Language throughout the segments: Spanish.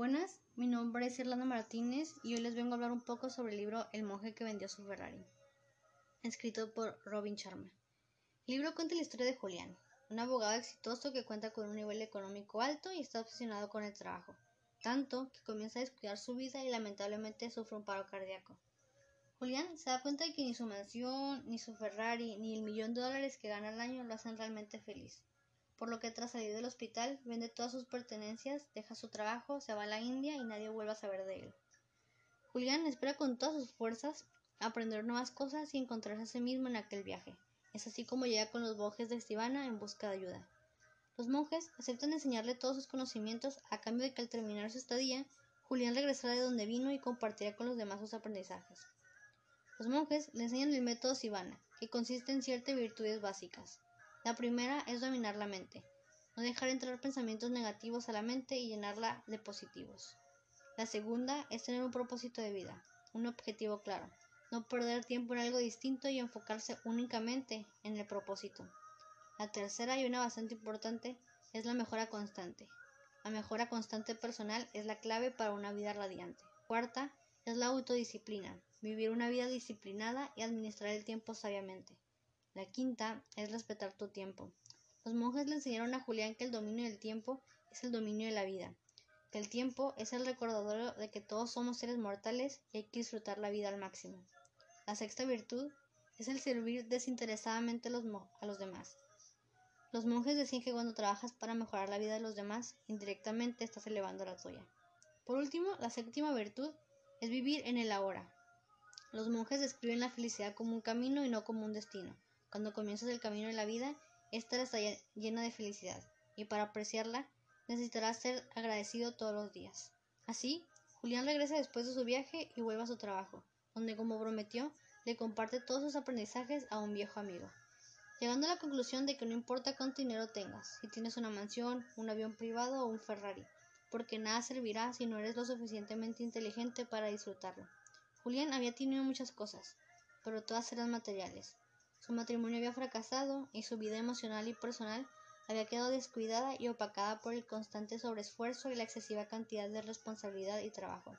Buenas, mi nombre es Irlanda Martínez y hoy les vengo a hablar un poco sobre el libro El monje que vendió su Ferrari, escrito por Robin Sharma. El libro cuenta la historia de Julián, un abogado exitoso que cuenta con un nivel económico alto y está obsesionado con el trabajo, tanto que comienza a descuidar su vida y lamentablemente sufre un paro cardíaco. Julián se da cuenta de que ni su mansión, ni su Ferrari, ni el millón de dólares que gana al año lo hacen realmente feliz por lo que tras salir del hospital vende todas sus pertenencias, deja su trabajo, se va a la India y nadie vuelve a saber de él. Julián espera con todas sus fuerzas aprender nuevas cosas y encontrarse a sí mismo en aquel viaje. Es así como llega con los monjes de Estivana en busca de ayuda. Los monjes aceptan enseñarle todos sus conocimientos a cambio de que al terminar su estadía, Julián regresará de donde vino y compartirá con los demás sus aprendizajes. Los monjes le enseñan el método Sivana, que consiste en ciertas virtudes básicas. La primera es dominar la mente, no dejar entrar pensamientos negativos a la mente y llenarla de positivos. La segunda es tener un propósito de vida, un objetivo claro, no perder tiempo en algo distinto y enfocarse únicamente en el propósito. La tercera y una bastante importante es la mejora constante. La mejora constante personal es la clave para una vida radiante. Cuarta es la autodisciplina, vivir una vida disciplinada y administrar el tiempo sabiamente. La quinta es respetar tu tiempo. Los monjes le enseñaron a Julián que el dominio del tiempo es el dominio de la vida, que el tiempo es el recordador de que todos somos seres mortales y hay que disfrutar la vida al máximo. La sexta virtud es el servir desinteresadamente a los, a los demás. Los monjes decían que cuando trabajas para mejorar la vida de los demás, indirectamente estás elevando la tuya. Por último, la séptima virtud es vivir en el ahora. Los monjes describen la felicidad como un camino y no como un destino. Cuando comienzas el camino de la vida, ésta está llena de felicidad, y para apreciarla necesitarás ser agradecido todos los días. Así, Julián regresa después de su viaje y vuelve a su trabajo, donde como prometió, le comparte todos sus aprendizajes a un viejo amigo, llegando a la conclusión de que no importa cuánto dinero tengas, si tienes una mansión, un avión privado o un Ferrari, porque nada servirá si no eres lo suficientemente inteligente para disfrutarlo. Julián había tenido muchas cosas, pero todas eran materiales, su matrimonio había fracasado y su vida emocional y personal había quedado descuidada y opacada por el constante sobreesfuerzo y la excesiva cantidad de responsabilidad y trabajo.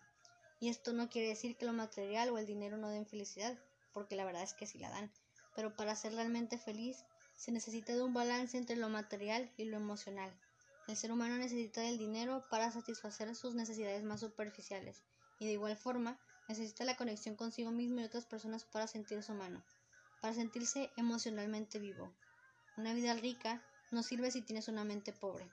Y esto no quiere decir que lo material o el dinero no den felicidad, porque la verdad es que sí la dan, pero para ser realmente feliz se necesita de un balance entre lo material y lo emocional. El ser humano necesita del dinero para satisfacer sus necesidades más superficiales, y de igual forma necesita la conexión consigo mismo y otras personas para sentirse humano para sentirse emocionalmente vivo. Una vida rica no sirve si tienes una mente pobre.